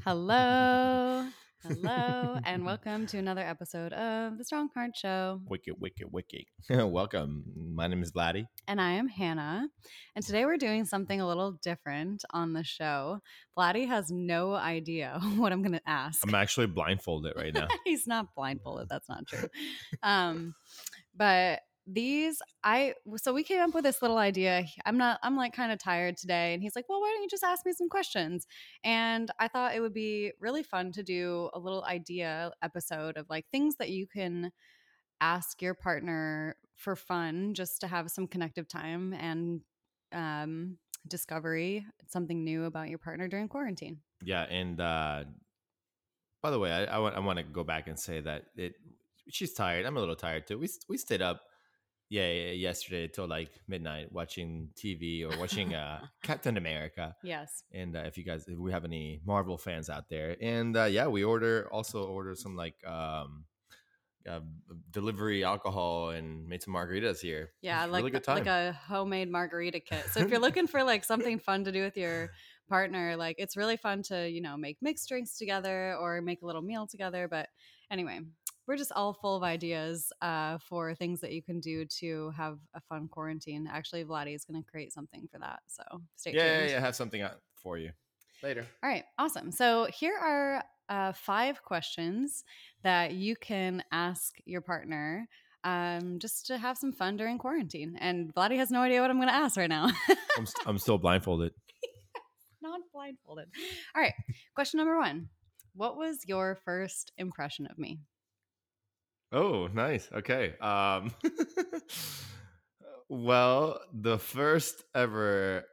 Hello. Hello. and welcome to another episode of The Strong Heart Show. Wicked, wicked, wicked. Welcome. My name is Vladdy. And I am Hannah. And today we're doing something a little different on the show. Vladdy has no idea what I'm going to ask. I'm actually blindfolded right now. He's not blindfolded. That's not true. Um, but these i so we came up with this little idea i'm not i'm like kind of tired today and he's like well why don't you just ask me some questions? And i thought it would be really fun to do a little idea episode of like things that you can ask your partner for fun just to have some connective time and um discovery something new about your partner during quarantine. Yeah and uh by the way i i want, I want to go back and say that it she's tired i'm a little tired too we we stayed up yeah, yesterday till like midnight watching TV or watching uh, Captain America. yes And uh, if you guys, if we have any Marvel fans out there, and uh, yeah, we order also order some like um, uh, delivery alcohol and made some margaritas here. Yeah, It was a like really like a homemade margarita kit. So if you're looking for like something fun to do with your partner, like it's really fun to, you know, make mixed drinks together or make a little meal together. But anyway, we're just all full of ideas uh, for things that you can do to have a fun quarantine. Actually, Vladdy is going to create something for that. So stay yeah, tuned. yeah, yeah, have something out for you later. All right, awesome. So here are uh, five questions that you can ask your partner um, just to have some fun during quarantine. And Vladdy has no idea what I'm going to ask right now. I'm, st- I'm still blindfolded. Not blindfolded. All right, question number one What was your first impression of me? Oh, nice. Okay. Um well, the first ever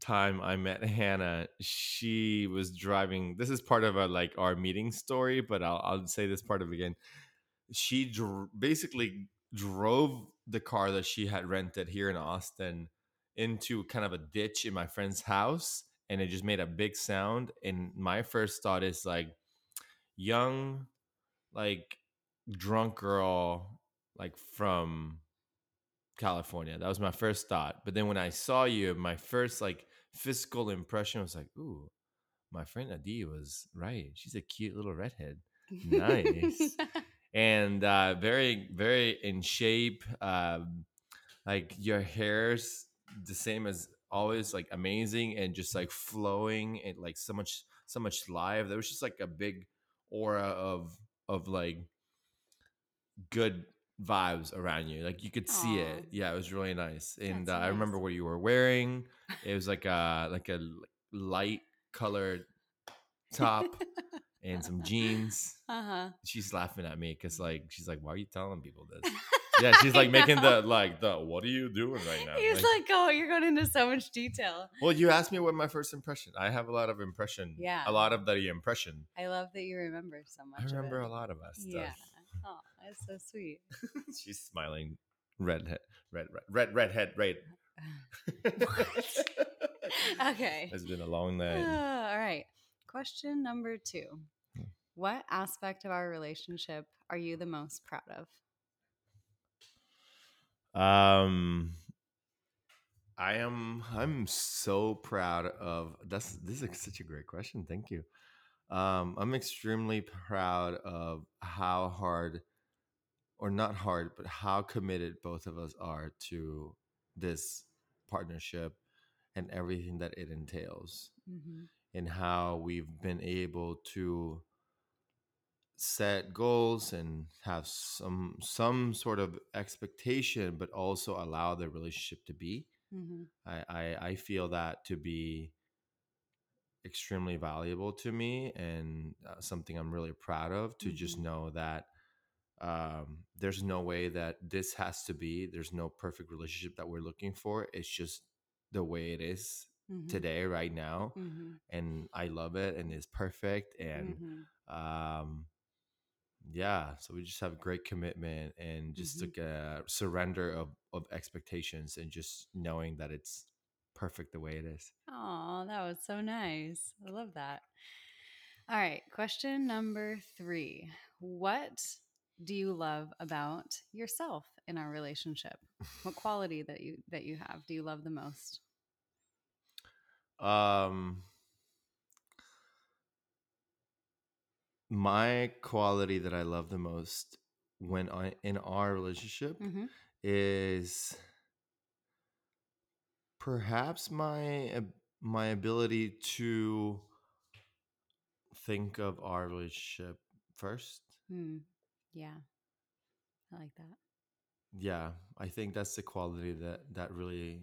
time I met Hannah, she was driving. This is part of our like our meeting story, but I'll I'll say this part of it again. She dr- basically drove the car that she had rented here in Austin into kind of a ditch in my friend's house and it just made a big sound and my first thought is like young like drunk girl like from California. That was my first thought. But then when I saw you, my first like physical impression was like, ooh, my friend Adi was right. She's a cute little redhead. Nice. and uh very, very in shape. Um like your hair's the same as always, like amazing and just like flowing and like so much so much live. There was just like a big aura of of like good vibes around you. Like you could see Aw. it. Yeah, it was really nice. And uh, I remember what you were wearing. It was like a like a light colored top and some jeans. uh huh. She's laughing at me because like she's like, "Why are you telling people this?" Yeah, she's like making the like the "What are you doing right now?" He's like, oh, you're going into so much detail. well, you asked me what my first impression. I have a lot of impression. Yeah. a lot of the impression. I love that you remember so much. I remember a lot of us. Yeah. Oh, that's so sweet. She's smiling. Red head, red, red, red, red head, red. Okay. It's been a long night. Ah, all right. Question number two Hmm. What aspect of our relationship are you the most proud of? Um, I am. I'm so proud of. That's. This is such a great question. Thank you. Um, I'm extremely proud of how hard, or not hard, but how committed both of us are to this partnership and everything that it entails. Mm-hmm. and how we've been able to set goals and have some some sort of expectation but also allow the relationship to be Mm-hmm. i i, I feel that to be extremely valuable to me and uh, something i'm really proud of to just Mhm. know that um, there's no way that this has to be there's no perfect relationship that we're looking for it's just the way it is Mm-hmm. today right now Mm-hmm. and I love it and it's perfect and Mm-hmm. um yeah so we just have great commitment and just like a surrender of of expectations and just knowing that it's perfect the way it is Oh, that was so nice. I love that. All right. Question number three What do you love about yourself in our relationship? What quality that you that you have do you love the most? um my quality that I love the most when I in our relationship hmm is perhaps my my ability to think of our relationship first. Mm. Yeah. I like that. Yeah, I think that's the quality that that really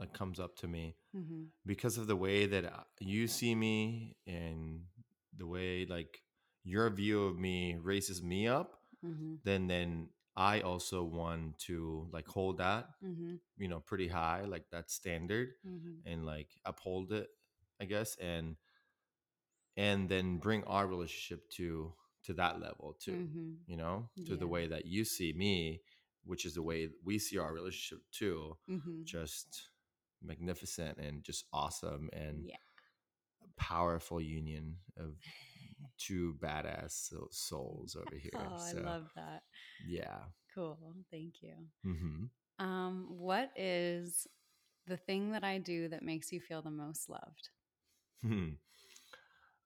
like comes up to me hmm because of the way that uh, you see me and the way like your view of me raises me up hmm then then i also want to like hold that hmm you know pretty high like that standard hmm and like uphold it i guess and and then bring our relationship to to that level too hmm you know to the way that you see me which is the way we see our relationship too hmm just magnificent and just awesome and Yeah. powerful union of two badass souls over here. Oh, I love that. yeah. Cool. Thank you. hmm Um, what is the thing that I do that makes you feel the most loved?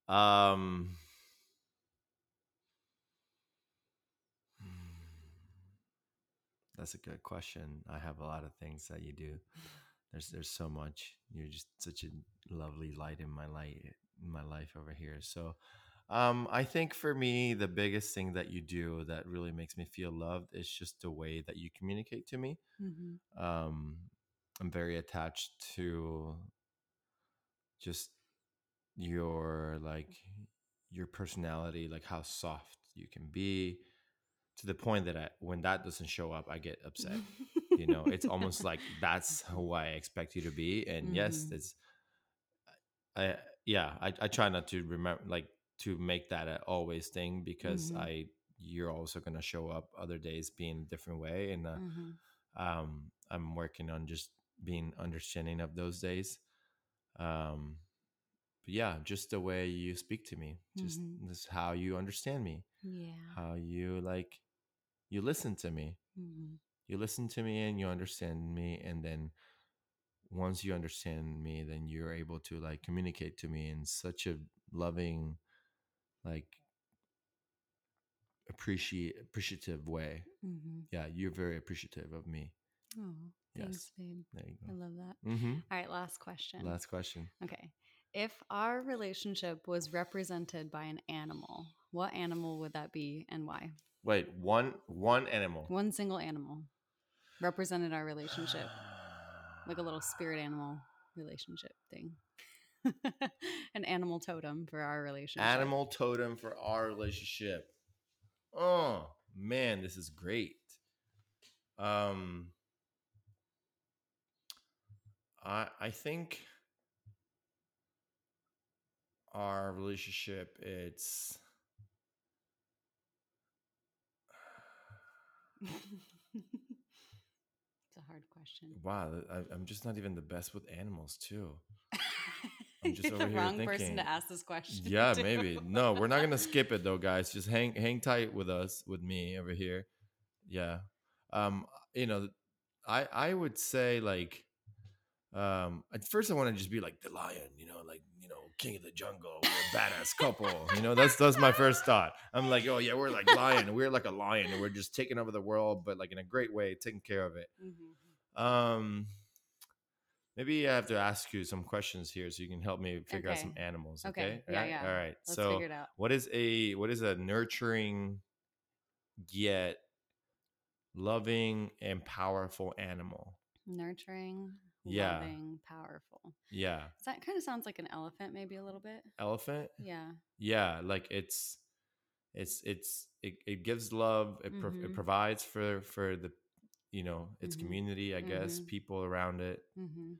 um. That's a good question. I have a lot of things that you do. There's there's so much. You're just such a lovely light in my light in my life over here. So um I think for me the biggest thing that you do that really makes me feel loved is just the way that you communicate to me. Mm-hmm. Um I'm very attached to just your like your personality, like how soft you can be to the point that I, when that doesn't show up, I get upset. you know, it's almost like that's who I expect you to be. And yes, Mhm. it's, I, yeah, I, I try not to remember, like, to make that a always thing because Mhm. I, you're also going to show up other days being a different way. And, uh, Mhm. um, I'm working on just being understanding of those days. Um, but yeah, just the way you speak to me, just Mhm. this how you understand me, Yeah. how you like, you listen to me Mhm. you listen to me and you understand me and then once you understand me then you're able to like communicate to me in such a loving like appreciate appreciative way Mhm. yeah you're very appreciative of me Oh, thanks, Yes. babe. there you go. I love that. mm-hmm All right, last question. last question Okay. If our relationship was represented by an animal, what animal would that be and why? wait one one animal One single animal represented our relationship, like a little spirit animal relationship thing. an animal totem for our relationship. animal totem for our relationship oh man this is great um i i think our relationship it's it's a hard question. wow I, i'm just not even the best with animals too I'm just You're over the here wrong person thinking, to ask this question. yeah to. maybe. No we're not gonna skip it though guys. Just hang hang tight with us with me over here. Yeah. Um you know i i would say like um at first i want to just be like the lion you know like you know king of the jungle. We're a badass couple you know? That's that's my first thought. I'm like oh yeah we're like lion we're like a lion and we're just taking over the world but like in a great way taking care of it. Mhm. um maybe i have to ask you some questions here so you can help me figure out some animals Okay. okay, Yeah, Alright? yeah. all right Let's so figure it out. what is a what is a nurturing yet loving and powerful animal Nurturing, Yeah. loving, powerful. yeah that kind of sounds like an elephant, maybe a little bit. elephant Yeah. yeah like it's it's it's it, it gives love it, pro- Mhm. it provides for for the you know its Mhm. community i guess Mhm. people around it Mm-hmm.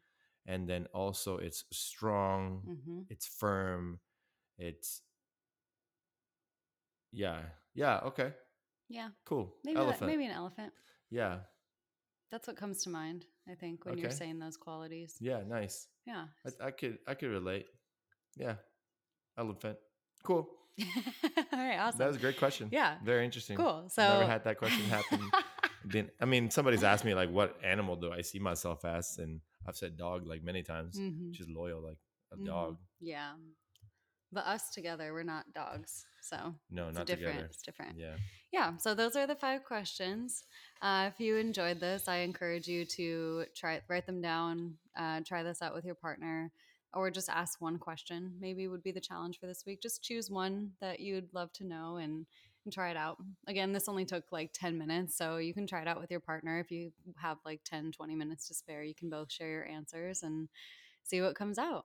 and then also it's strong Mm-hmm. it's firm it's yeah yeah okay Yeah. cool Maybe elephant maybe an elephant. yeah That's what comes to mind, I think, when you're saying those qualities. yeah nice Yeah. I, I could i could relate yeah elephant cool All right. Awesome. that was a great question Yeah. very interesting Cool. So never had that question happen Been, I mean, somebody's asked me like, what animal do I see myself as, and I've said dog like many times. Mhm. She's loyal like a Mhm. dog. Yeah. But us together, we're not dogs. So No, it's not different. together. It's different. Yeah. Yeah. So those are the five questions. Uh, if you enjoyed this, I encourage you to try write them down. Uh, try this out with your partner, or just ask one question. Maybe would be the challenge for this week. Just choose one that you'd love to know and and try it out. Again, this only took like 10 minutes, so you can try it out with your partner. If you have like 10, 20 minutes to spare, you can both share your answers and see what comes out.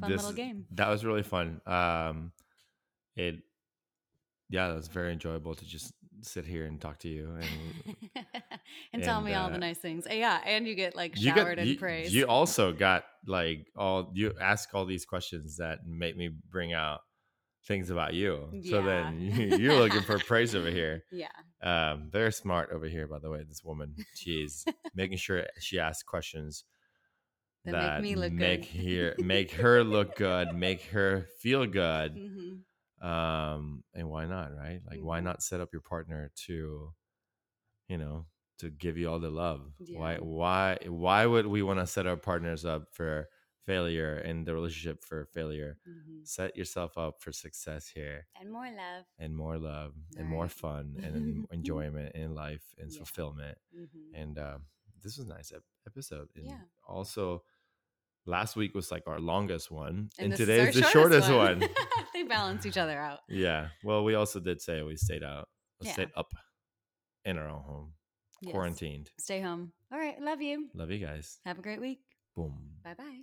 Fun This- little game. That was really fun. Um, it, yeah, it was very enjoyable to just sit here and talk to you. And and tell and, me all the uh, nice things. Yeah, and you get like showered in praise. you also got like all you ask all these questions that make me bring out things about you. So then you're looking for praise over here. yeah. Um, very smart over here, by the way. This woman, she's making sure she asks questions That make me look make good. here make her look good, make her feel good. hmm Um, and why not, right? Like, why Mhm. not set up your partner to, you know, to give you all the love? Why, why, why would we want to set our partners up for failure and the relationship for failure? hmm Set yourself up for success here And more love. and more love and more fun and enjoyment in life and Yeah. fulfillment. hmm And uh, this was a nice ep- episode. And Yeah. also, last week was like our longest one, and, is today is the shortest one. they balance each other out. yeah. Well, we also did say we stayed out, Yeah. stayed up in our own home, Yes. quarantined. Stay home. All right. Love you. Love you guys. Have a great week. Boom. Bye bye.